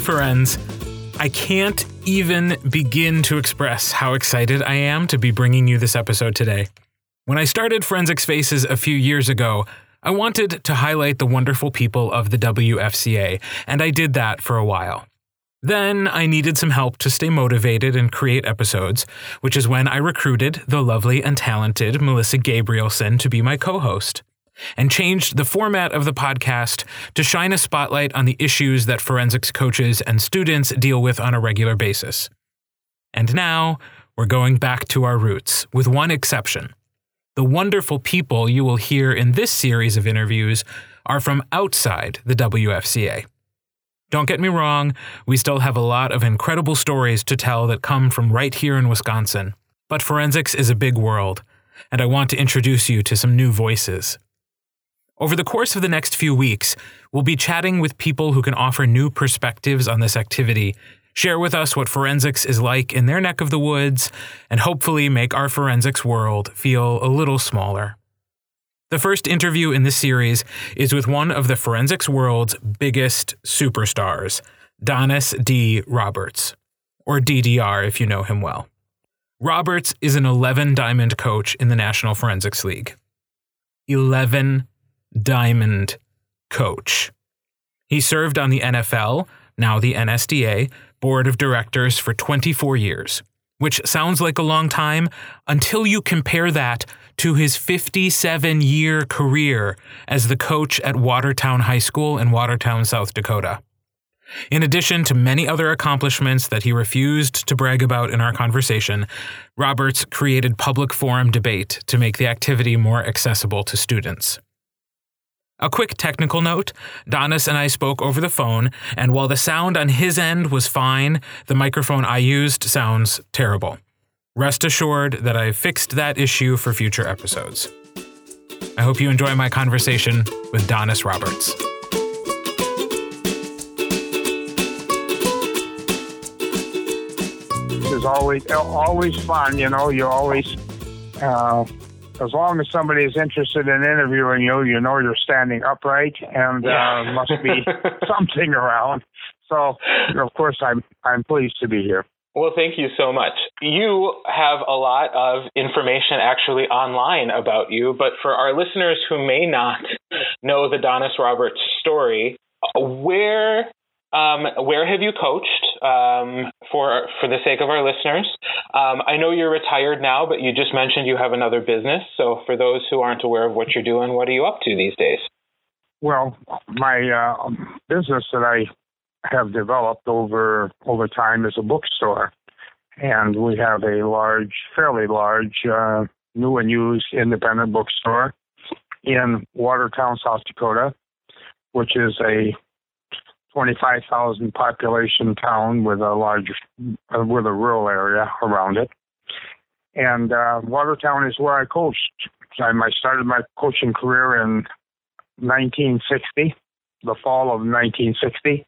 Friends. I can't even begin to express how excited I am to be bringing you this episode today. When I started Forensics Faces a few years ago, I wanted to highlight the wonderful people of the WFCA, and I did that for a while. Then I needed some help to stay motivated and create episodes, which is when I recruited the lovely and talented Melissa Gabrielson to be my co host and changed the format of the podcast to shine a spotlight on the issues that forensics coaches and students deal with on a regular basis. And now, we're going back to our roots, with one exception. The wonderful people you will hear in this series of interviews are from outside the WFCA. Don't get me wrong, we still have a lot of incredible stories to tell that come from right here in Wisconsin. But forensics is a big world, and I want to introduce you to some new voices. Over the course of the next few weeks, we'll be chatting with people who can offer new perspectives on this activity, share with us what forensics is like in their neck of the woods, and hopefully make our forensics world feel a little smaller. The first interview in this series is with one of the forensics world's biggest superstars, Donus D. Roberts, or DDR if you know him well. Roberts is an 11 diamond coach in the National Forensics League. 11 diamond coach. He served on the NFL, now the NSDA, board of directors for 24 years, which sounds like a long time until you compare that to his 57 year career as the coach at Watertown High School in Watertown, South Dakota. In addition to many other accomplishments that he refused to brag about in our conversation, Roberts created public forum debate to make the activity more accessible to students. A quick technical note Donus and I spoke over the phone, and while the sound on his end was fine, the microphone I used sounds terrible. Rest assured that I fixed that issue for future episodes. I hope you enjoy my conversation with Donus Roberts. It's always always fun, you know. You always uh, as long as somebody is interested in interviewing you, you know you're standing upright, and yeah. uh, must be something around. So, of course, I'm I'm pleased to be here. Well, thank you so much. You have a lot of information actually online about you, but for our listeners who may not know the Donus Roberts story, where um, where have you coached um, for for the sake of our listeners? Um, I know you're retired now, but you just mentioned you have another business. So for those who aren't aware of what you're doing, what are you up to these days? Well, my uh, business that I have developed over over time is a bookstore, and we have a large, fairly large, uh, new and used independent bookstore in Watertown, South Dakota, which is a 25,000 population town with a large, uh, with a rural area around it. And uh, Watertown is where I coached. I started my coaching career in 1960, the fall of 1960.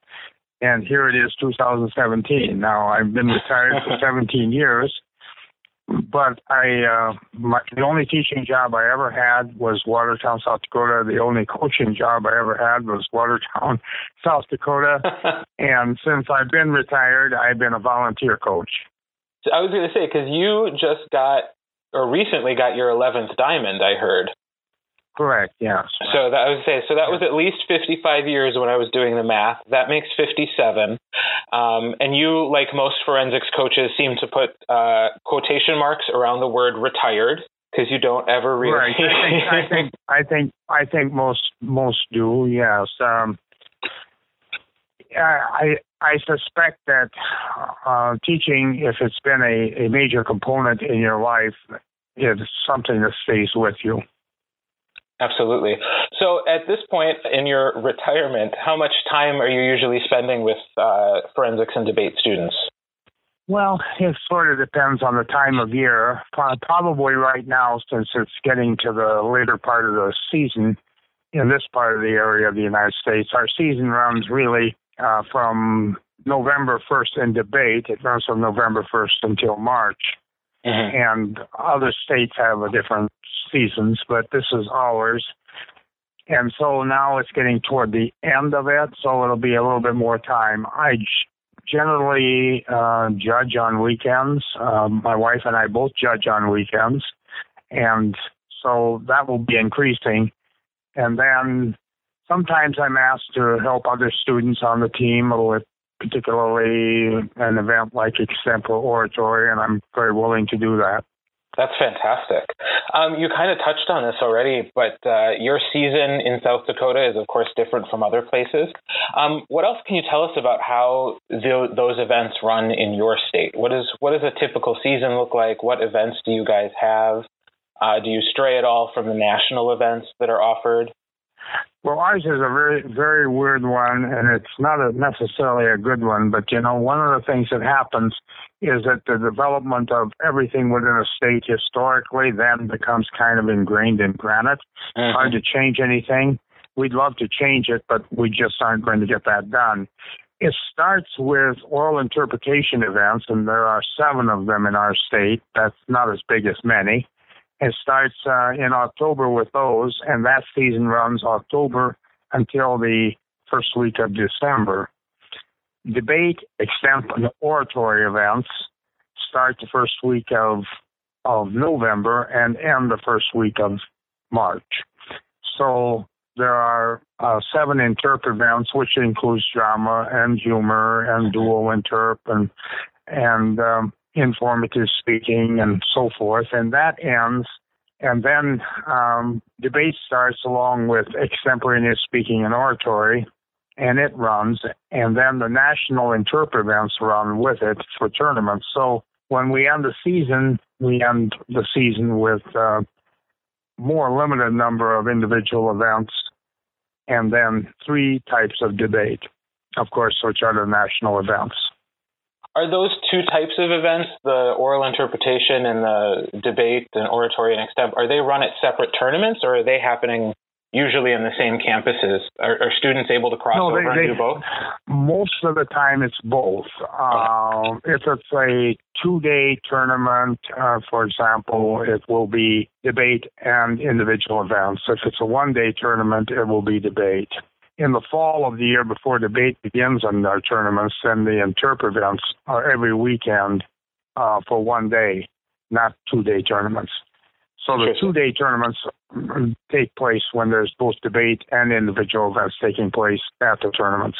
And here it is, 2017. Now, I've been retired for 17 years but I uh, my, the only teaching job I ever had was Watertown, South Dakota. The only coaching job I ever had was Watertown, South Dakota. and since I've been retired, I've been a volunteer coach. So I was going to say because you just got or recently got your 11th diamond, I heard. Correct. Yeah. So that I would say so that was at least 55 years when I was doing the math. That makes 57. Um, and you, like most forensics coaches, seem to put uh, quotation marks around the word retired because you don't ever really. Right. I think, I think I think I think most most do. Yes. Um, I I suspect that uh, teaching, if it's been a, a major component in your life, is something that stays with you. Absolutely. So, at this point in your retirement, how much time are you usually spending with uh, forensics and debate students? Well, it sort of depends on the time of year. Probably right now, since it's getting to the later part of the season in this part of the area of the United States, our season runs really uh, from November 1st in debate. It runs from November 1st until March. Mm-hmm. And other states have a different seasons, but this is ours. And so now it's getting toward the end of it, so it'll be a little bit more time. I generally uh, judge on weekends. Um, my wife and I both judge on weekends, and so that will be increasing. And then sometimes I'm asked to help other students on the team with particularly an event like extempore oratory, and I'm very willing to do that. That's fantastic. Um, you kind of touched on this already, but uh, your season in South Dakota is, of course, different from other places. Um, what else can you tell us about how those events run in your state? What is what does a typical season look like? What events do you guys have? Uh, do you stray at all from the national events that are offered? Well, ours is a very, very weird one, and it's not a, necessarily a good one. But you know, one of the things that happens is that the development of everything within a state historically then becomes kind of ingrained in granite. Mm-hmm. Hard to change anything. We'd love to change it, but we just aren't going to get that done. It starts with oral interpretation events, and there are seven of them in our state. That's not as big as many. It starts uh, in October with those, and that season runs October until the first week of December. Debate, extemp, and oratory events start the first week of of November and end the first week of March. So there are uh, seven interp events, which includes drama and humor and dual interp and and um, informative speaking and so forth, and that ends. And then um, debate starts along with extemporaneous speaking and oratory, and it runs. And then the national interp events run with it for tournaments. So when we end the season, we end the season with uh, more limited number of individual events, and then three types of debate, of course, which are the national events. Are those two types of events, the oral interpretation and the debate and oratory and extemp, are they run at separate tournaments or are they happening usually in the same campuses? Are, are students able to cross no, over they, and do both? Most of the time it's both. Uh, if it's a two day tournament, uh, for example, it will be debate and individual events. If it's a one day tournament, it will be debate in the fall of the year before debate begins on our tournaments, then the interp events are every weekend uh, for one day, not two day tournaments. So the two day tournaments take place when there's both debate and individual events taking place at the tournaments.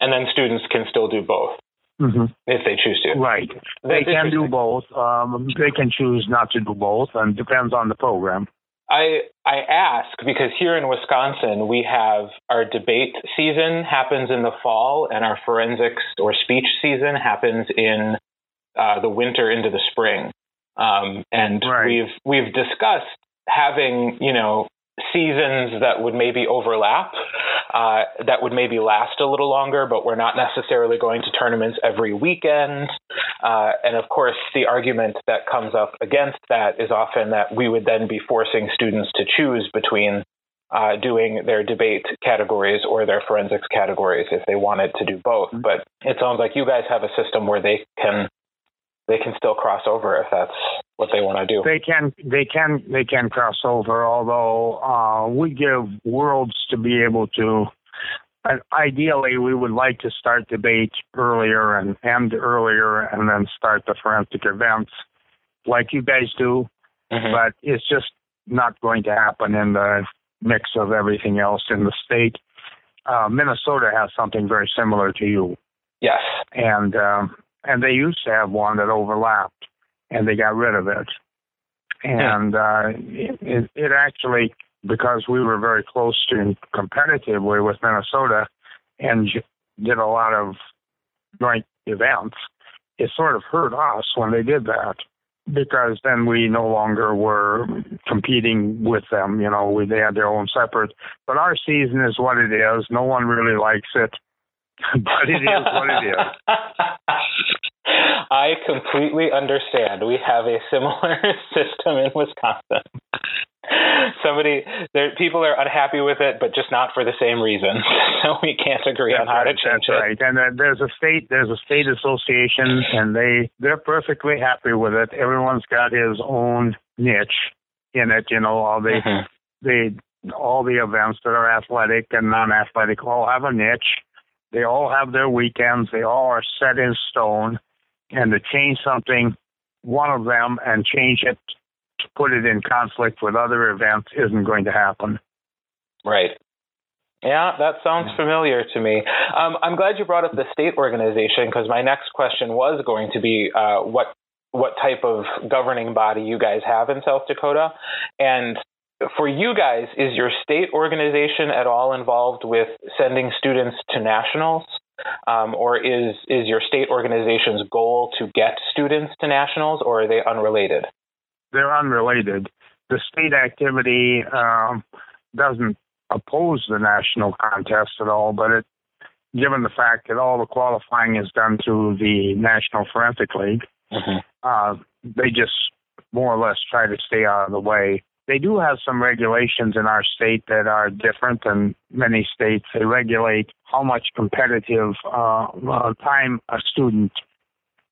And then students can still do both. Mm-hmm. If they choose to. Right. They can do both. Um, they can choose not to do both, and depends on the program. I I ask because here in Wisconsin we have our debate season happens in the fall and our forensics or speech season happens in uh, the winter into the spring. Um, and right. we've we've discussed having you know seasons that would maybe overlap, uh, that would maybe last a little longer, but we're not necessarily going to tournaments every weekend. Uh, and of course, the argument that comes up against that is often that we would then be forcing students to choose between uh, doing their debate categories or their forensics categories if they wanted to do both. Mm-hmm. But it sounds like you guys have a system where they can they can still cross over if that's what they want to do. They can, they can, they can cross over. Although uh, we give worlds to be able to. Ideally, we would like to start debate earlier and end earlier, and then start the forensic events like you guys do. Mm-hmm. But it's just not going to happen in the mix of everything else in the state. Uh, Minnesota has something very similar to you. Yes. And um, and they used to have one that overlapped, and they got rid of it. And uh, it, it actually, because we were very close to competitively with Minnesota, and did a lot of joint events, it sort of hurt us when they did that because then we no longer were competing with them. You know, we, they had their own separate. But our season is what it is. No one really likes it. but it is what it is. I completely understand. We have a similar system in Wisconsin. Somebody, there, people are unhappy with it, but just not for the same reasons. So we can't agree that's on how right, to change that's it. right. And uh, there's a state, there's a state association, and they they're perfectly happy with it. Everyone's got his own niche in it. You know, all the mm-hmm. they all the events that are athletic and non-athletic all have a niche. They all have their weekends. They all are set in stone. And to change something, one of them, and change it to put it in conflict with other events isn't going to happen. Right. Yeah, that sounds familiar to me. Um, I'm glad you brought up the state organization because my next question was going to be uh, what what type of governing body you guys have in South Dakota, and for you guys, is your state organization at all involved with sending students to nationals? Um, or is is your state organization's goal to get students to nationals, or are they unrelated? They're unrelated. The state activity um, doesn't oppose the national contest at all, but it, given the fact that all the qualifying is done through the National Forensic League, mm-hmm. uh, they just more or less try to stay out of the way. They do have some regulations in our state that are different than many states. They regulate how much competitive uh, uh, time a student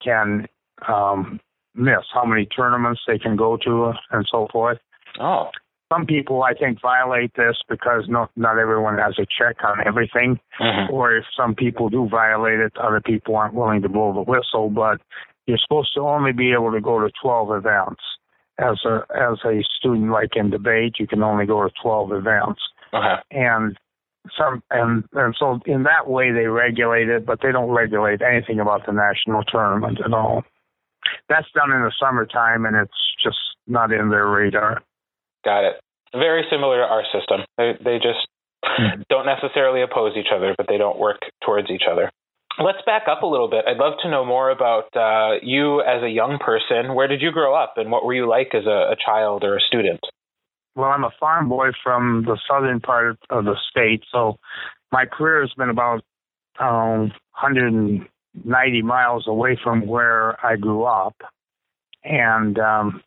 can um, miss, how many tournaments they can go to, and so forth. Oh. Some people, I think, violate this because not not everyone has a check on everything, mm-hmm. or if some people do violate it, other people aren't willing to blow the whistle. But you're supposed to only be able to go to 12 events as a as a student, like in debate, you can only go to 12 events. Okay. And some and and so in that way they regulate it, but they don't regulate anything about the national tournament at all. That's done in the summertime, and it's just not in their radar. Got it. Very similar to our system. They they just mm-hmm. don't necessarily oppose each other, but they don't work towards each other. Let's back up a little bit. I'd love to know more about uh, you as a young person. Where did you grow up, and what were you like as a, a child or a student? Well, I'm a farm boy from the southern part of the state, so my career has been about um, 190 miles away from where I grew up, and um,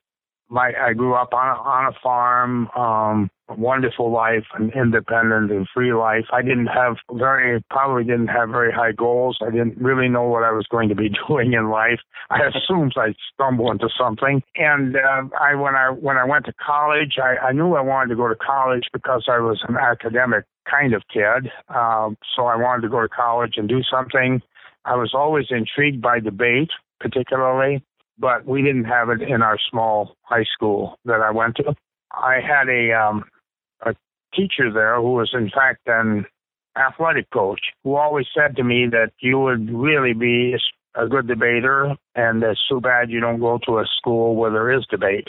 my I grew up on a, on a farm, um, wonderful life, an independent and free life. I didn't have very probably didn't have very high goals. I didn't really know what I was going to be doing in life. I assumed I'd stumble into something. And uh, I when I when I went to college, I, I knew I wanted to go to college because I was an academic kind of kid. Um, so I wanted to go to college and do something. I was always intrigued by debate, particularly but we didn't have it in our small high school that I went to. I had a um, a teacher there who was in fact an athletic coach who always said to me that you would really be a good debater and it's too bad you don't go to a school where there is debate.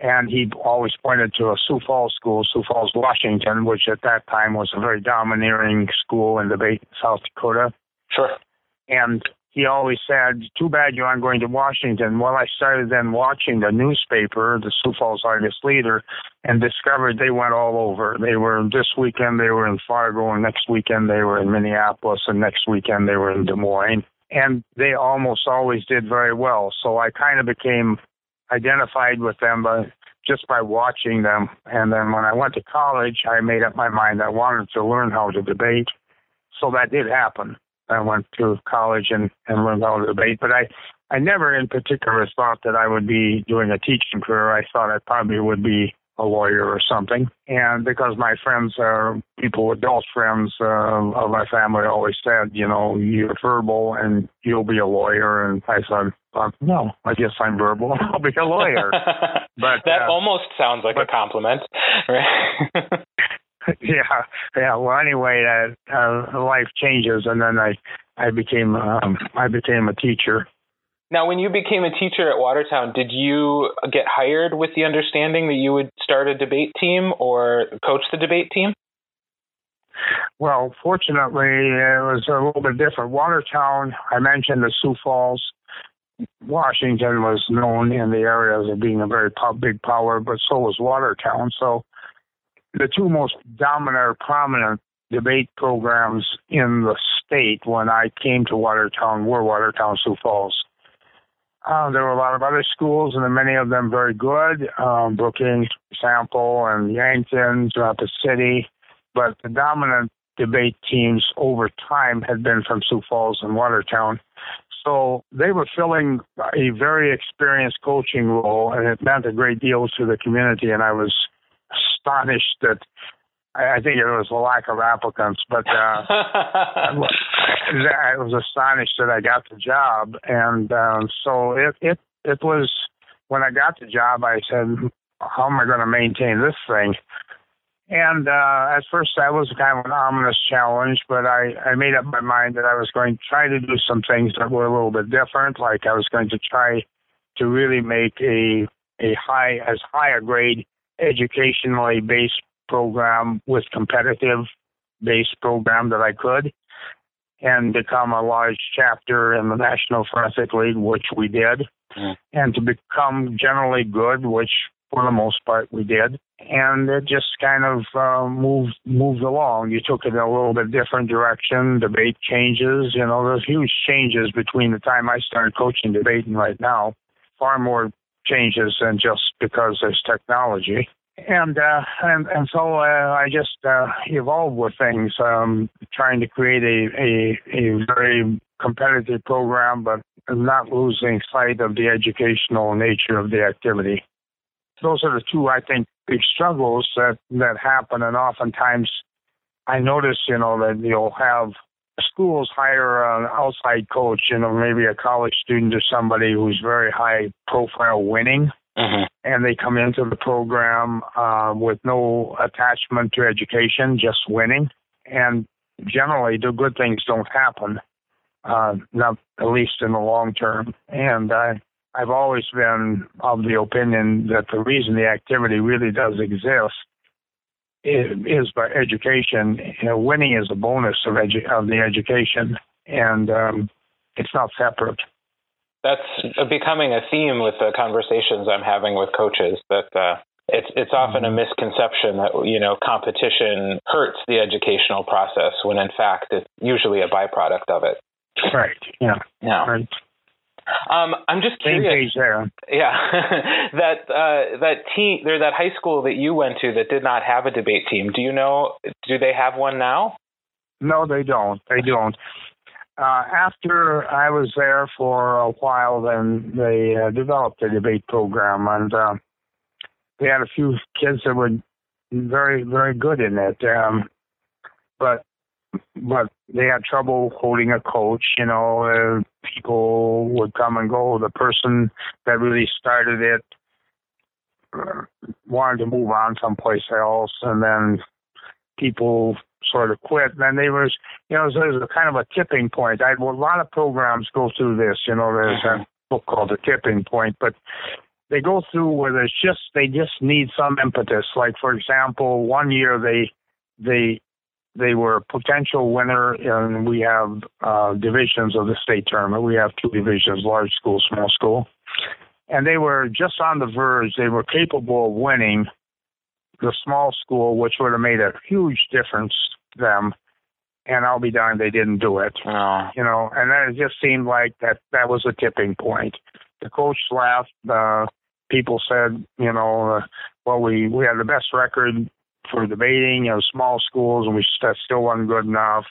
And he always pointed to a Sioux Falls school, Sioux Falls, Washington, which at that time was a very domineering school in debate in South Dakota. Sure. And he always said, Too bad you aren't going to Washington. Well, I started then watching the newspaper, the Sioux Falls Argus Leader, and discovered they went all over. They were this weekend, they were in Fargo, and next weekend, they were in Minneapolis, and next weekend, they were in Des Moines. And they almost always did very well. So I kind of became identified with them by, just by watching them. And then when I went to college, I made up my mind I wanted to learn how to debate. So that did happen. I went to college and, and learned how to debate, but I, I never in particular thought that I would be doing a teaching career. I thought I probably would be a lawyer or something. And because my friends are people, adult friends uh, of my family always said, you know, you're verbal and you'll be a lawyer. And I said, uh, no, I guess I'm verbal. I'll be a lawyer. but that uh, almost sounds like but, a compliment, right? yeah, yeah. Well, anyway, uh, uh, life changes, and then I, I became, um, I became a teacher. Now, when you became a teacher at Watertown, did you get hired with the understanding that you would start a debate team or coach the debate team? Well, fortunately, it was a little bit different. Watertown, I mentioned the Sioux Falls. Washington was known in the area as being a very big power, but so was Watertown. So the two most dominant, or prominent debate programs in the state when I came to Watertown were Watertown Sioux Falls. Uh, there were a lot of other schools, and many of them very good. Um, Brookings, Sample, and Yankton, the City. But the dominant debate teams over time had been from Sioux Falls and Watertown. So they were filling a very experienced coaching role, and it meant a great deal to the community. And I was astonished that I, think it was a lack of applicants, but uh, I was astonished that I got the job, and um, so it it it was when I got the job. I said, "How am I going to maintain this thing?" And uh, at first, that was kind of an ominous challenge, but I, I made up my mind that I was going to try to do some things that were a little bit different. Like I was going to try to really make a a high as high a grade educationally based program with competitive based program that I could and become a large chapter in the National Forensic League, which we did, mm. and to become generally good, which for the most part we did. And it just kind of uh, moved moved along. You took it in a little bit different direction. Debate changes. You know, there's huge changes between the time I started coaching debate and right now. Far more changes than just because there's technology and uh, and and so uh, I just uh, evolved with things, um, trying to create a, a a very competitive program, but not losing sight of the educational nature of the activity. Those are the two I think big struggles that that happen, and oftentimes I notice, you know, that you'll have schools hire an outside coach, you know, maybe a college student or somebody who's very high profile winning Mm-hmm. And they come into the program uh, with no attachment to education, just winning. And generally, the good things don't happen, uh, not at least in the long term. And I, I've always been of the opinion that the reason the activity really does exist is, is by education. You know, winning is a bonus of, edu- of the education, and um, it's not separate that's becoming a theme with the conversations I'm having with coaches that uh, it's it's often a mm-hmm. misconception that you know competition hurts the educational process when in fact it's usually a byproduct of it. Right. Yeah. Yeah. Right. Um, I'm just curious. there. Yeah, that uh, that team, there, that high school that you went to that did not have a debate team. Do you know? Do they have one now? No, they don't. They don't uh, after I was there for a while, then they uh, developed a debate program, and uh, they had a few kids that were very, very good in it. Um, but but they had trouble holding a coach. You know, uh, people would come and go. The person that really started it uh, wanted to move on someplace else, and then people sort of quit. And then they was, you know, there was a kind of a tipping point. I well, a lot of programs go through this. You know, there's mm-hmm. a book called The Tipping Point, but they go through where there's just they just need some impetus. Like for example, one year they they they were a potential winner, and we have uh, divisions of the state tournament. We have two divisions: large school, small school, and they were just on the verge. They were capable of winning the small school, which would have made a huge difference to them. And I'll be darned they didn't do it. Oh. You know, and then it just seemed like that that was a tipping point. The coach left. Uh, people said, you know, uh, well, we we had the best record for debating, you know, small schools, and we that still wasn't good enough.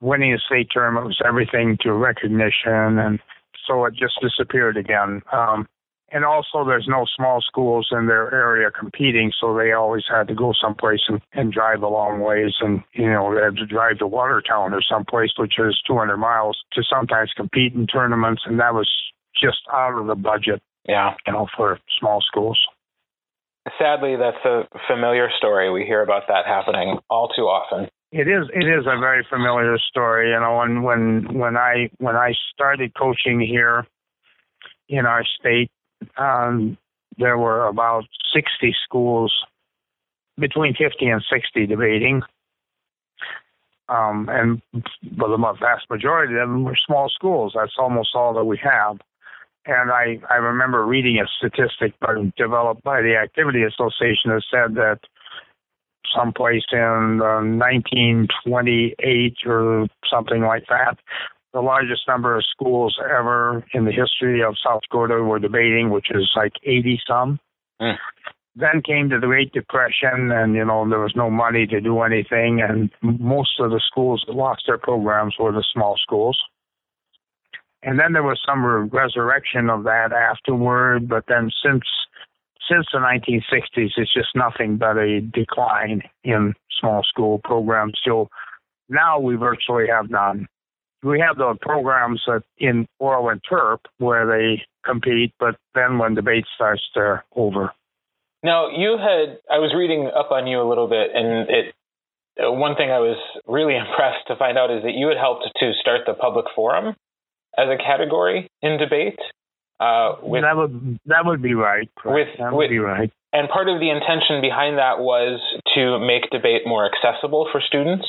Winning a state tournament was everything to recognition, and so it just disappeared again. Um, and also there's no small schools in their area competing, so they always had to go someplace and, and drive a long ways, and you know they had to drive to Watertown or someplace which is 200 miles to sometimes compete in tournaments, and that was just out of the budget. Yeah, you know, for small schools. Sadly, that's a familiar story. We hear about that happening all too often. It is. It is a very familiar story. You know, when when when I when I started coaching here in our state, um, there were about 60 schools, between 50 and 60 debating. Um, and but the vast majority of them were small schools. That's almost all that we have. And I, I remember reading a statistic by, developed by the Activity Association that said that someplace in uh, 1928 or something like that, the largest number of schools ever in the history of South Dakota were debating, which is like 80 some. Mm. Then came the Great Depression, and you know there was no money to do anything, and most of the schools that lost their programs were the small schools. And then there was some resurrection of that afterward, but then since since the 1960s, it's just nothing but a decline in small school programs. So now we virtually have none. We have the programs that in oral interp where they compete, but then when debate starts, they're over. Now, you had, I was reading up on you a little bit, and it, one thing I was really impressed to find out is that you had helped to start the public forum as a category in debate. Uh, with, that would that would be right. With, that would with, be right. And part of the intention behind that was to make debate more accessible for students.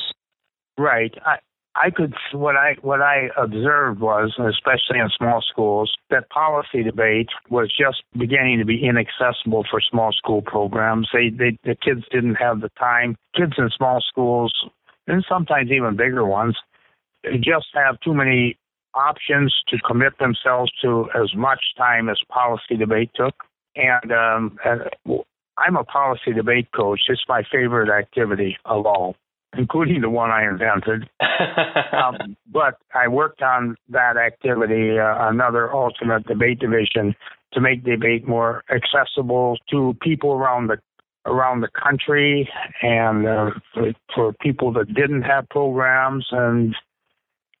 Right. I, I could what I what I observed was, especially in small schools, that policy debate was just beginning to be inaccessible for small school programs. They, they the kids didn't have the time. Kids in small schools, and sometimes even bigger ones, just have too many options to commit themselves to as much time as policy debate took. And, um, and I'm a policy debate coach. It's my favorite activity of all including the one I invented. um, but I worked on that activity, uh, another alternate debate division, to make debate more accessible to people around the around the country and uh, for, for people that didn't have programs and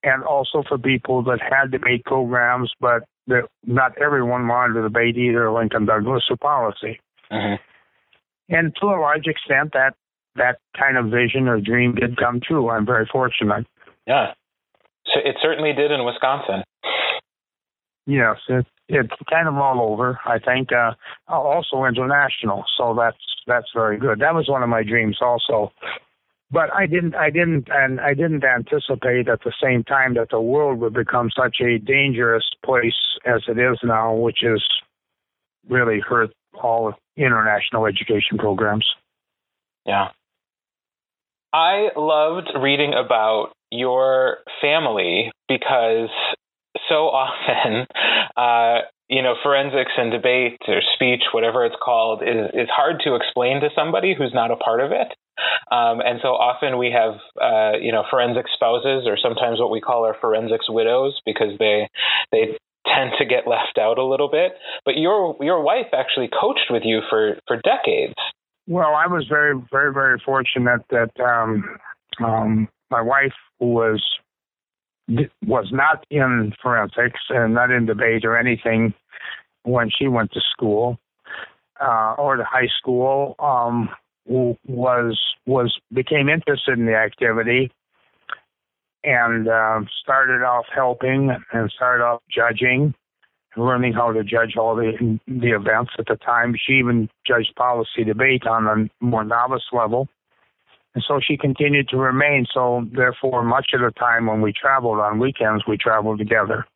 and also for people that had debate programs but that not everyone wanted to debate either Lincoln Douglas or policy. Mm-hmm. And to a large extent, that that kind of vision or dream did come true. I'm very fortunate. Yeah, so it certainly did in Wisconsin. Yes, it, it's kind of all over. I think uh, also international, so that's that's very good. That was one of my dreams also. But I didn't, I didn't, and I didn't anticipate at the same time that the world would become such a dangerous place as it is now, which has really hurt all international education programs. Yeah, I loved reading about your family because so often, uh, you know, forensics and debate or speech, whatever it's called, is, is hard to explain to somebody who's not a part of it. Um, and so often we have, uh, you know, forensic spouses or sometimes what we call our forensics widows because they, they tend to get left out a little bit. But your, your wife actually coached with you for, for decades. Well, I was very, very, very fortunate that um, um, my wife, was was not in forensics and not in debate or anything when she went to school uh, or to high school, um, was was became interested in the activity and uh, started off helping and started off judging learning how to judge all the the events at the time. She even judged policy debate on a more novice level. And so she continued to remain. So therefore, much of the time when we traveled on weekends, we traveled together.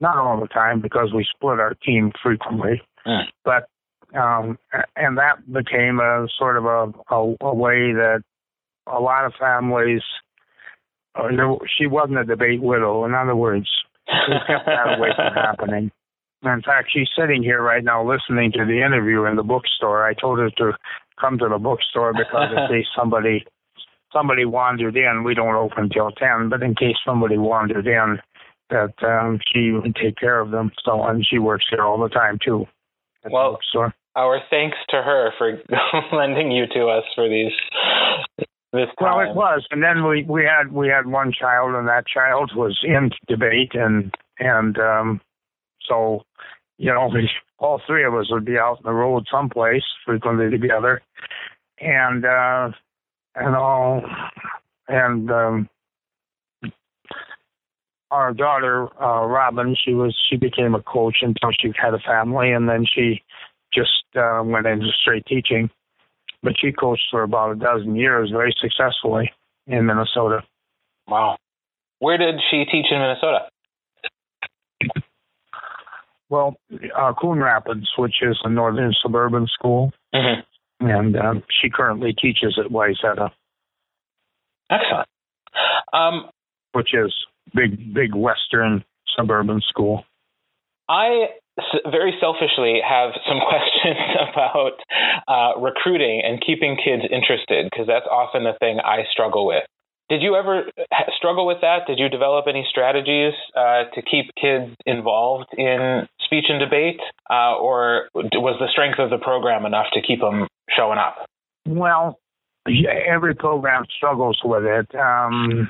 Not all the time because we split our team frequently, mm. but um, and that became a sort of a, a, a way that a lot of families. Uh, she wasn't a debate widow. In other words, we kept that away from happening. In fact, she's sitting here right now listening to the interview in the bookstore. I told her to come to the bookstore because in case somebody somebody wandered in, we don't open till ten, but in case somebody wandered in, that um, she would take care of them. So and she works here all the time too. Well, our thanks to her for lending you to us for these this time. Well, it was, and then we we had we had one child, and that child was in debate, and and um, so you know, all three of us would be out on the road someplace frequently together, and uh, and all, and um, our daughter uh, Robin, she was she became a coach until she had a family, and then she just uh, went into straight teaching. But she coached for about a dozen years, very successfully in Minnesota. Wow. Where did she teach in Minnesota? Well, uh, Coon Rapids, which is a northern suburban school, mm-hmm. and um, she currently teaches at Wayzata. Excellent. Um, which is big, big western suburban school. I very selfishly have some questions about uh, recruiting and keeping kids interested because that's often the thing I struggle with. Did you ever struggle with that? Did you develop any strategies uh, to keep kids involved in speech and debate, uh, or was the strength of the program enough to keep them showing up? Well, every program struggles with it. Um,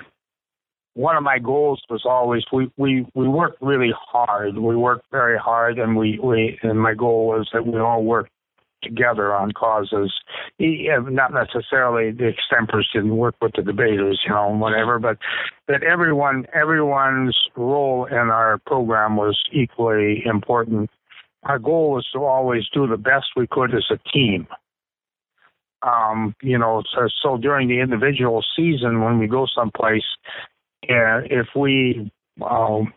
one of my goals was always we we we worked really hard. We worked very hard, and we we and my goal was that we all worked together on causes. Not necessarily the extempers didn't work with the debaters, you know, whatever, but that everyone everyone's role in our program was equally important. Our goal was to always do the best we could as a team. Um, you know, so, so during the individual season, when we go someplace, and if we um,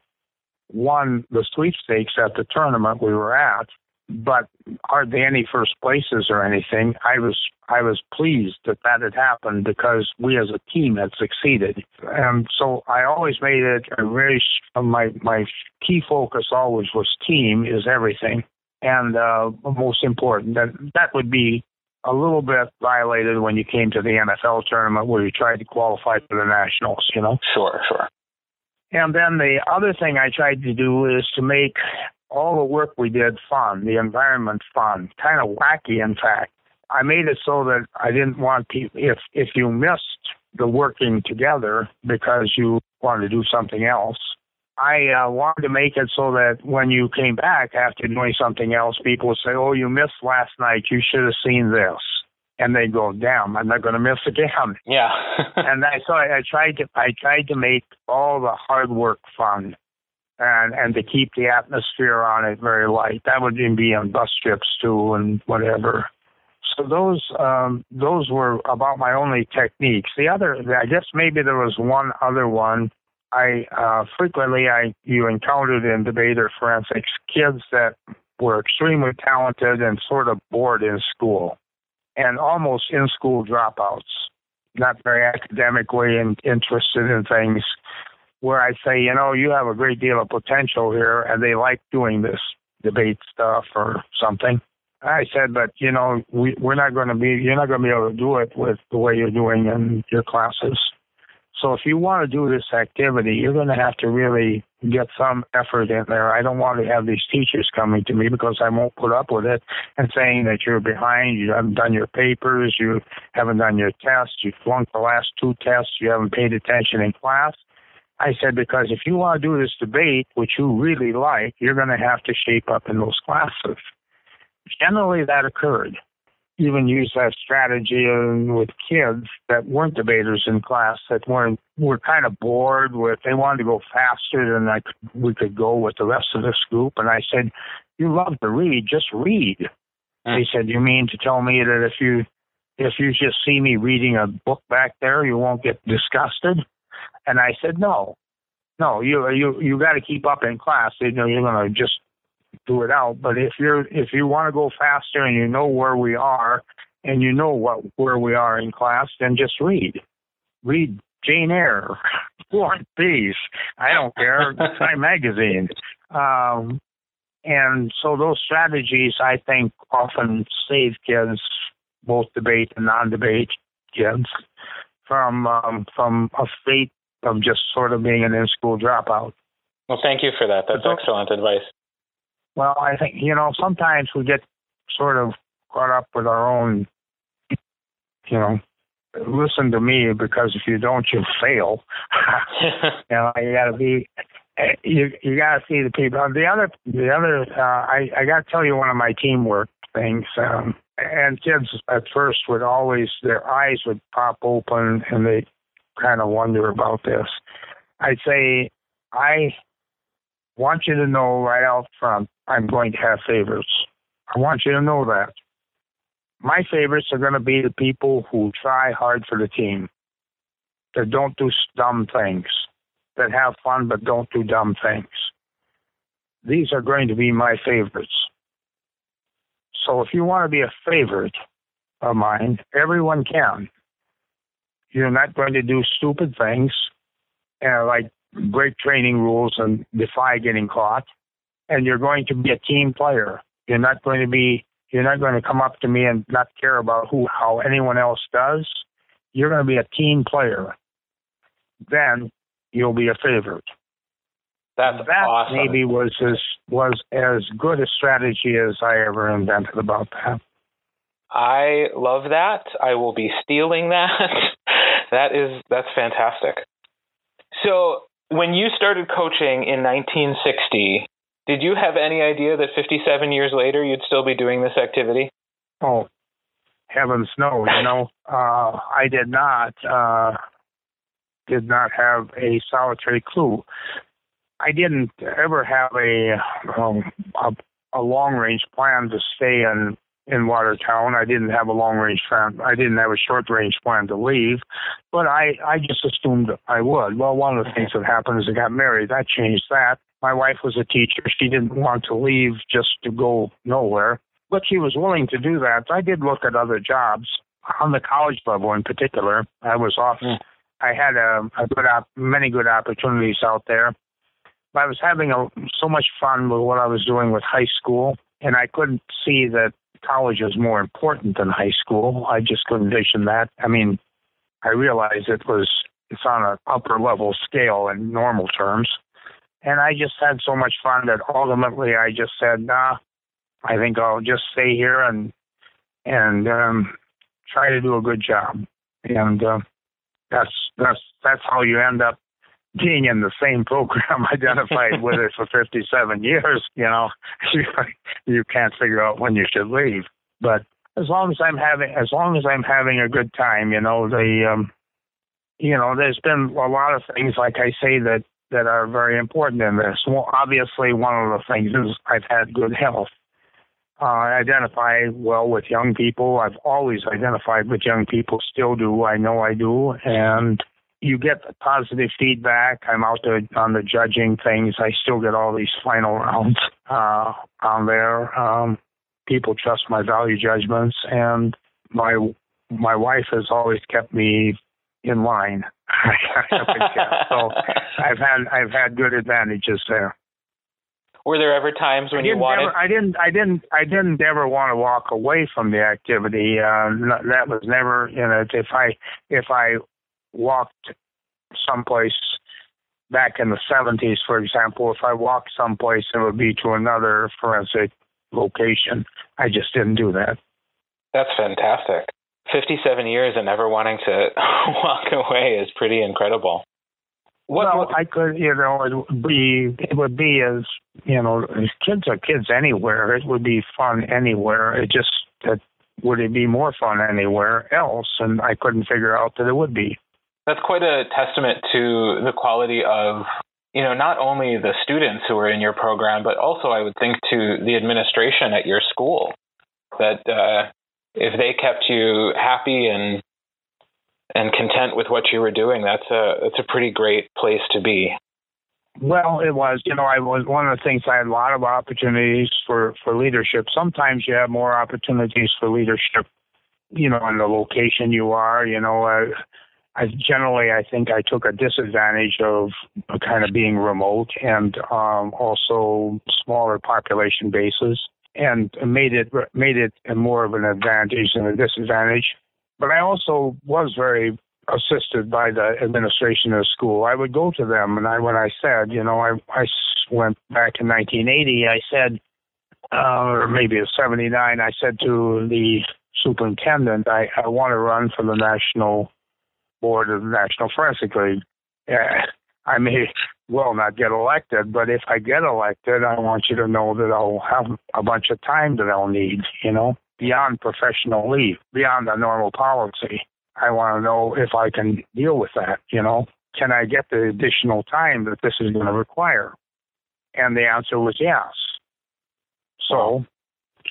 won the sweepstakes at the tournament we were at, but hardly any first places or anything, I was I was pleased that that had happened because we as a team had succeeded. And so I always made it a very my my key focus always was team is everything, and uh, most important that that would be a little bit violated when you came to the NFL tournament where you tried to qualify for the Nationals, you know? Sure, sure. And then the other thing I tried to do is to make all the work we did fun, the environment fun, kind of wacky, in fact. I made it so that I didn't want people, if, if you missed the working together because you wanted to do something else, I uh, wanted to make it so that when you came back after doing something else, people would say, "Oh, you missed last night. You should have seen this." And they go, "Damn, I'm not going to miss again." Yeah. and I so I, I tried to I tried to make all the hard work fun, and and to keep the atmosphere on it very light. That would even be on bus trips too, and whatever. So those um, those were about my only techniques. The other, I guess maybe there was one other one I uh, frequently I you encountered in debater forensics kids that were extremely talented and sort of bored in school, and almost in school dropouts, not very academically and interested in things. Where I say, you know, you have a great deal of potential here, and they like doing this debate stuff or something. I said, but you know, we we're not going to be, you're not going to be able to do it with the way you're doing in your classes. So if you want to do this activity, you're going to have to really get some effort in there. I don't want to have these teachers coming to me because I won't put up with it and saying that you're behind, you haven't done your papers, you haven't done your tests, you flunked the last two tests, you haven't paid attention in class. I said, because if you want to do this debate, which you really like, you're going to have to shape up in those classes. Generally, that occurred even use that strategy with kids that weren't debaters in class that weren't were kind of bored with they wanted to go faster than I could, we could go with the rest of this group. And I said you love to read just read. Mm. he said you mean to tell me that if you if you just see me reading a book back there you won't get disgusted? And I said no. No you you you got to keep up in class. You know you're going to just do it out. But if you're if you want to go faster and you know where we are and you know what where we are in class, then just read. Read Jane Eyre, War and Peace. I don't care. Time magazine. Um, and so those strategies, I think, often save kids, both debate and non-debate kids, from um, from a fate of just sort of being an in-school dropout. Well, thank you for that. That's excellent advice. Well, I think you know sometimes we get sort of caught up with our own, you know, listen to me because if you don't, you'll fail. you know, you got to be. You you got to see the people. The other the other uh, I I got to tell you one of my teamwork things. Um, and kids at first would always their eyes would pop open and they kind of wonder about this. I'd say I want you to know right out front I'm going to have favorites. I want you to know that. My favorites are going to be the people who try hard for the team, that don't do dumb things, that have fun but don't do dumb things. These are going to be my favorites. So if you want to be a favorite of mine, everyone can. You're not going to do stupid things, uh, like break training rules and defy getting caught and you're going to be a team player. You're not going to be you're not going to come up to me and not care about who how anyone else does. You're going to be a team player. Then you'll be a favorite. That's that awesome. maybe was as was as good a strategy as I ever invented about that. I love that. I will be stealing that. that is that's fantastic. So, when you started coaching in 1960, did you have any idea that 57 years later you'd still be doing this activity? Oh, heavens no! You know, uh, I did not uh, did not have a solitary clue. I didn't ever have a um, a, a long range plan to stay in in Watertown. I didn't have a long range plan. I didn't have a short range plan to leave, but I I just assumed I would. Well, one of the things that happened is I got married. That changed that. My wife was a teacher. She didn't want to leave just to go nowhere, but she was willing to do that. I did look at other jobs on the college level in particular. I was off. Mm. I had a, a good op- many good opportunities out there. But I was having a, so much fun with what I was doing with high school, and I couldn't see that college was more important than high school. I just couldn't vision that. I mean, I realized it was it's on an upper level scale in normal terms. And I just had so much fun that ultimately I just said, nah, I think I'll just stay here and and um try to do a good job. And uh, that's that's that's how you end up being in the same program identified with it for 57 years, you know, you, you can't figure out when you should leave. But as long as I'm having, as long as I'm having a good time, you know, the, um, you know, there's been a lot of things, like I say, that that are very important in this. Well, obviously, one of the things is I've had good health. Uh, I identify well with young people. I've always identified with young people, still do. I know I do, and you get the positive feedback. I'm out there on the judging things. I still get all these final rounds uh, on there. Um, people trust my value judgments, and my my wife has always kept me in line. so I've had I've had good advantages there. Were there ever times when you wanted? Ever, I didn't. I didn't. I didn't ever want to walk away from the activity. Uh, that was never. You know, if I if I walked someplace back in the 70s, for example, if I walked someplace, it would be to another forensic location. I just didn't do that. That's fantastic. 57 years and never wanting to walk away is pretty incredible. What, well, I could, you know, it would be, it would be as, you know, kids are kids anywhere. It would be fun anywhere. It just, that would it be more fun anywhere else? And I couldn't figure out that it would be that's quite a testament to the quality of you know not only the students who are in your program but also i would think to the administration at your school that uh, if they kept you happy and and content with what you were doing that's a that's a pretty great place to be well, it was. You know, I was one of the things. I had a lot of opportunities for for leadership. Sometimes you have more opportunities for leadership. You know, in the location you are. You know, uh, I generally I think I took a disadvantage of kind of being remote and um, also smaller population bases and made it made it more of an advantage than a disadvantage. But I also was very assisted by the administration of the school. I would go to them and I when I said, you know, I I went back in 1980. I said, uh, or maybe it's 79. I said to the superintendent, I, I want to run for the national board of the National Forensic League. Yeah, I may well not get elected, but if I get elected, I want you to know that I'll have a bunch of time that I'll need, you know, beyond professional leave, beyond the normal policy. I want to know if I can deal with that, you know. Can I get the additional time that this is going to require? And the answer was yes. So,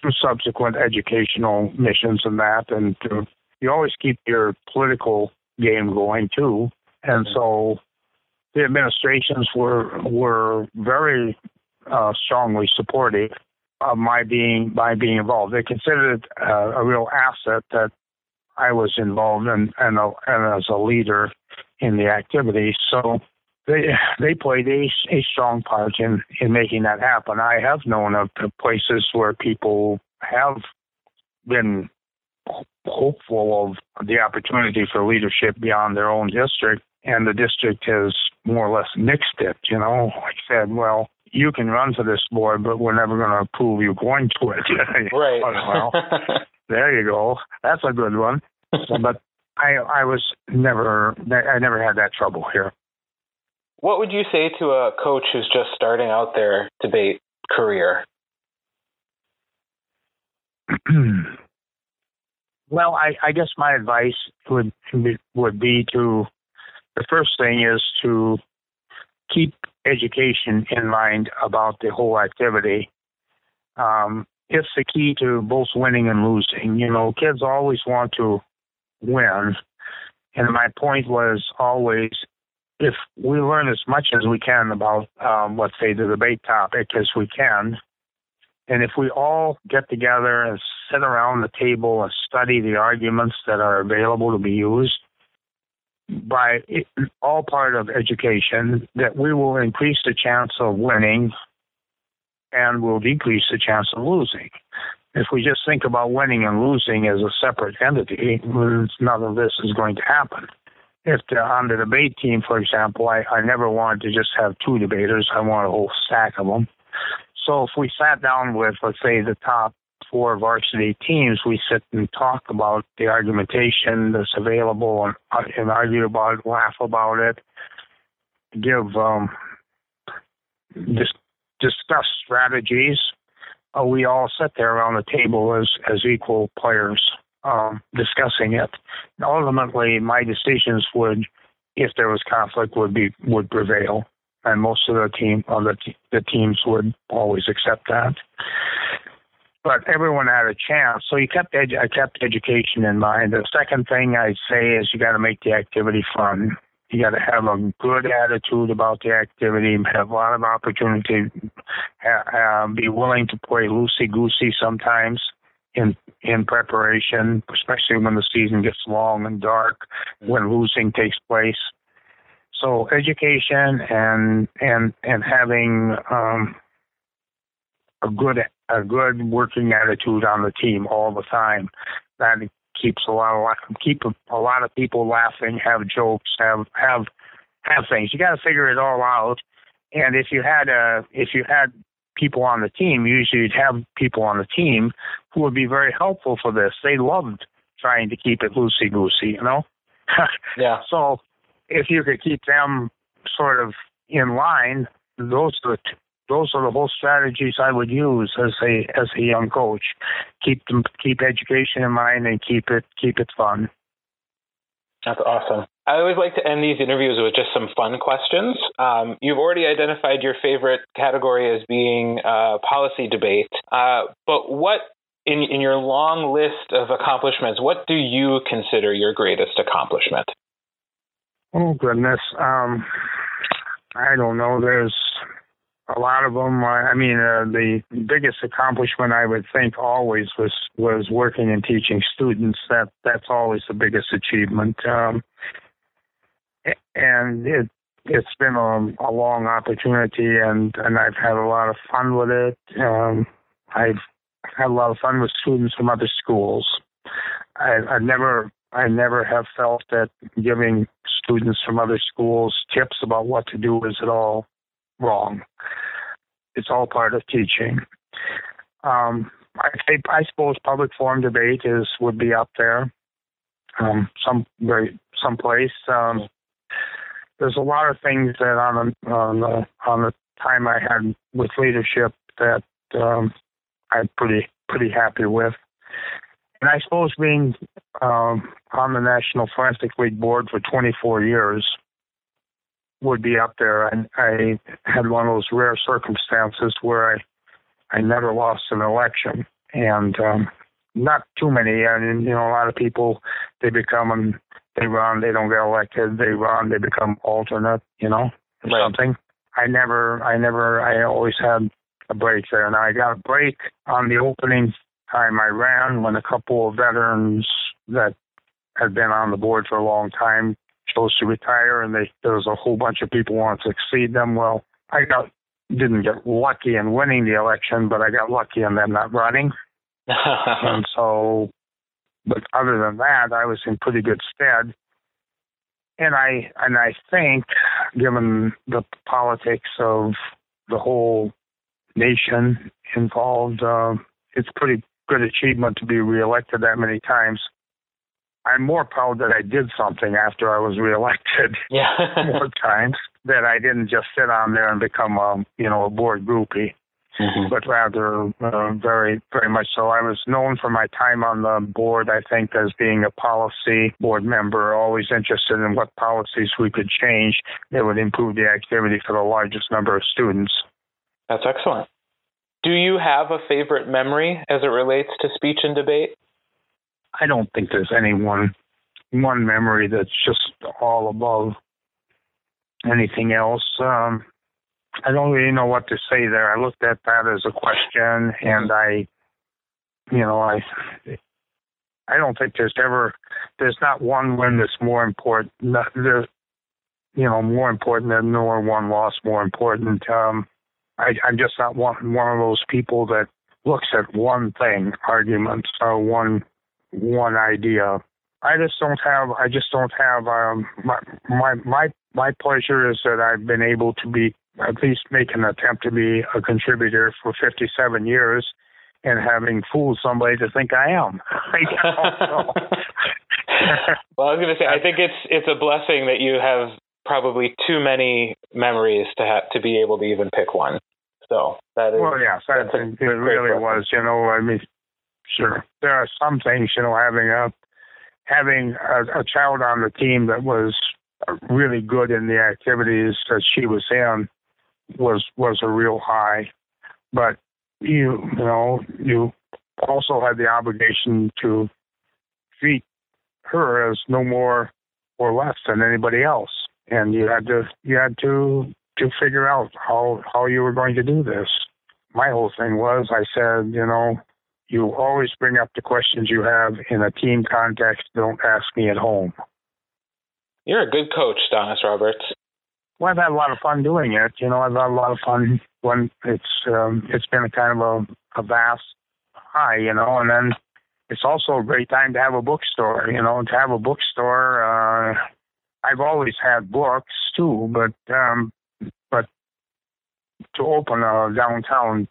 through subsequent educational missions and that, and to, you always keep your political game going too. And so the administrations were were very uh, strongly supportive of my being my being involved. They considered it uh, a real asset that I was involved in and, a, and as a leader in the activity. So they they played a, a strong part in in making that happen. I have known of places where people have been hopeful of the opportunity for leadership beyond their own district and the district has more or less nixed it. You know, I said, well, you can run for this board, but we're never going to approve you going to it. right. well, there you go. That's a good one. but I I was never I never had that trouble here. What would you say to a coach who's just starting out their debate career? well, I, I guess my advice would would be to the first thing is to keep education in mind about the whole activity. Um, it's the key to both winning and losing. You know, kids always want to win, and my point was always if we learn as much as we can about, um, let's say, the debate topic as we can, and if we all get together and sit around the table and study the arguments that are available to be used, by all part of education, that we will increase the chance of winning and will decrease the chance of losing. If we just think about winning and losing as a separate entity, none of this is going to happen if the, on the debate team, for example, I, I never wanted to just have two debaters. I want a whole stack of them. So if we sat down with, let's say, the top four varsity teams, we sit and talk about the argumentation that's available and, uh, and argue about it, laugh about it, give um, dis- discuss strategies. Uh, we all sit there around the table as as equal players um, discussing it. And ultimately, my decisions would, if there was conflict, would be would prevail, and most of the team of the the teams would always accept that. But everyone had a chance, so you kept edu- I kept education in mind. The second thing I'd say is you got to make the activity fun. You got to have a good attitude about the activity, have a lot of opportunity, ha- be willing to play loosey goosey sometimes in in preparation, especially when the season gets long and dark, when losing takes place. So education and and and having um, a good a good working attitude on the team all the time that keeps a lot of keep a, a lot of people laughing, have jokes, have have have things. You got to figure it all out. And if you had a if you had people on the team. Usually, you'd have people on the team who would be very helpful for this. They loved trying to keep it loosey goosey, you know. yeah. So, if you could keep them sort of in line, those are the t- those are the whole strategies I would use as a as a young coach. Keep them keep education in mind and keep it keep it fun. That's awesome. I always like to end these interviews with just some fun questions. Um, you've already identified your favorite category as being uh, policy debate, uh, but what in in your long list of accomplishments, what do you consider your greatest accomplishment? Oh goodness, um, I don't know. There's a lot of them. I mean, uh, the biggest accomplishment I would think always was was working and teaching students. That that's always the biggest achievement. Um, and it it's been a, a long opportunity, and and I've had a lot of fun with it. Um, I've had a lot of fun with students from other schools. I, I've never I never have felt that giving students from other schools tips about what to do is at all wrong. It's all part of teaching. Um, I, I suppose public forum debate is would be up there. Um, some very. Um, there's a lot of things that on the on the on the time I had with leadership that um, I'm pretty pretty happy with. And I suppose being um, on the National Forensic League board for 24 years would be up there. I, I had one of those rare circumstances where I I never lost an election, and um, not too many. I mean, you know, a lot of people they become and they run, they don't get elected, they run, they become alternate, you know, or right. something. I never, I never, I always had a break there, and I got a break on the opening time I ran when a couple of veterans that had been on the board for a long time chose to retire, and they there was a whole bunch of people wanting to succeed them. Well, I got didn't get lucky in winning the election, but I got lucky in them not running. and so but other than that, I was in pretty good stead. and I and I think, given the politics of the whole nation involved, uh, it's pretty good achievement to be reelected that many times. I'm more proud that I did something after I was reelected yeah. more times that I didn't just sit on there and become a you know a board groupie mm-hmm. but rather uh, very, very much so. I was known for my time on the board, I think, as being a policy board member, always interested in what policies we could change that would improve the activity for the largest number of students. That's excellent. Do you have a favorite memory as it relates to speech and debate? I don't think there's any one one memory that's just all above anything else. Um, I don't really know what to say there. I looked at that as a question, and I, you know, I, I don't think there's ever, there's not one win that's more important. There's, you know, more important than nor one loss more important. Um, I, I'm just not one one of those people that looks at one thing, arguments or one one idea. I just don't have. I just don't have. Um, my my my my pleasure is that I've been able to be at least make an attempt to be a contributor for 57 years and having fooled somebody to think I am. well, I was going to say, I think it's it's a blessing that you have probably too many memories to have to be able to even pick one. So that is. Well, yes, that, it really was. You know, I mean, sure, there are some things. You know, having a having a, a child on the team that was really good in the activities that she was in was was a real high. But you you know you also had the obligation to treat her as no more or less than anybody else, and you had to you had to to figure out how how you were going to do this. My whole thing was I said you know you always bring up the questions you have in a team context. Don't ask me at home. You're a good coach, Donus Roberts. Well, I've had a lot of fun doing it. You know, I've had a lot of fun when it's um, it's been a kind of a, a vast high. You know, and then it's also a great time to have a bookstore. You know, to have a bookstore. Uh, I've always had books too, but um, but to open a downtown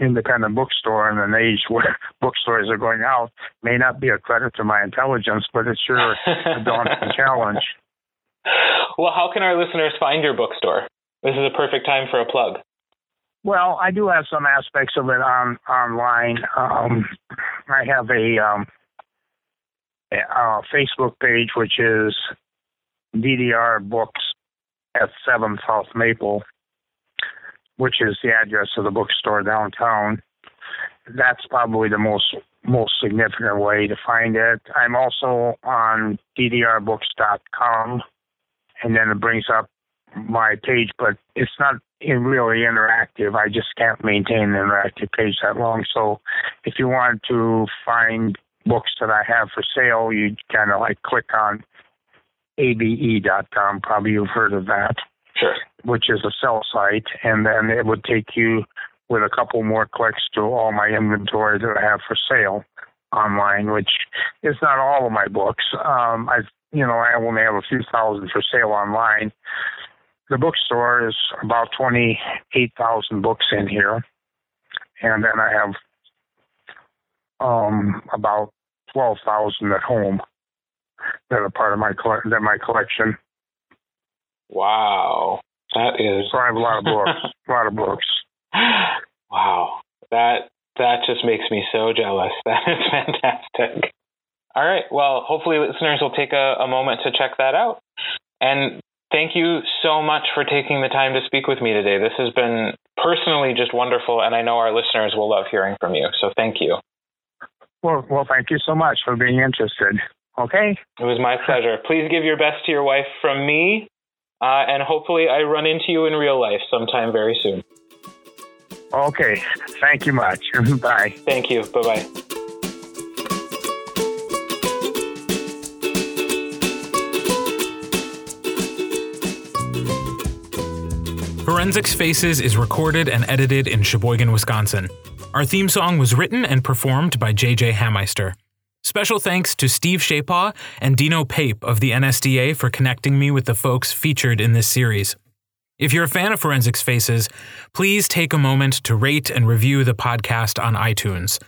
independent bookstore in an age where bookstores are going out may not be a credit to my intelligence, but it's sure a daunting challenge. Well, how can our listeners find your bookstore? This is a perfect time for a plug. Well, I do have some aspects of it on online. Um, I have a, um, a Facebook page which is DDR Books at Seven South Maple, which is the address of the bookstore downtown. That's probably the most most significant way to find it. I'm also on ddrbooks.com and then it brings up my page, but it's not really interactive. I just can't maintain an interactive page that long. So if you want to find books that I have for sale, you kind of like click on abe.com. Probably you've heard of that. Sure. Which is a sell site, and then it would take you with a couple more clicks to all my inventory that I have for sale online, which is not all of my books. Um, I've you know, I only have a few thousand for sale online. The bookstore is about 28,000 books in here. And then I have um, about 12,000 at home that are part of my that my collection. Wow. That is So I have a lot of books. a lot of books. Wow. That that just makes me so jealous. That is fantastic. All right. Well, hopefully listeners will take a, a moment to check that out. And thank you so much for taking the time to speak with me today. This has been personally just wonderful, and I know our listeners will love hearing from you. So thank you. Well, well, thank you so much for being interested. Okay. It was my pleasure. Please give your best to your wife from me, uh, and hopefully I run into you in real life sometime very soon. Okay. Thank you much. Bye. Thank you. Bye bye. Forensics Faces is recorded and edited in Sheboygan, Wisconsin. Our theme song was written and performed by JJ Hammeister. Special thanks to Steve Schappaugh and Dino Pape of the NSDA for connecting me with the folks featured in this series. If you're a fan of Forensics Faces, please take a moment to rate and review the podcast on iTunes.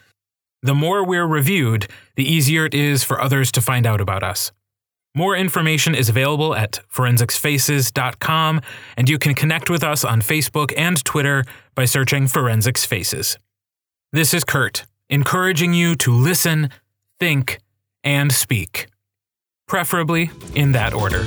The more we're reviewed, the easier it is for others to find out about us. More information is available at forensicsfaces.com, and you can connect with us on Facebook and Twitter by searching Forensics Faces. This is Kurt, encouraging you to listen, think, and speak, preferably in that order.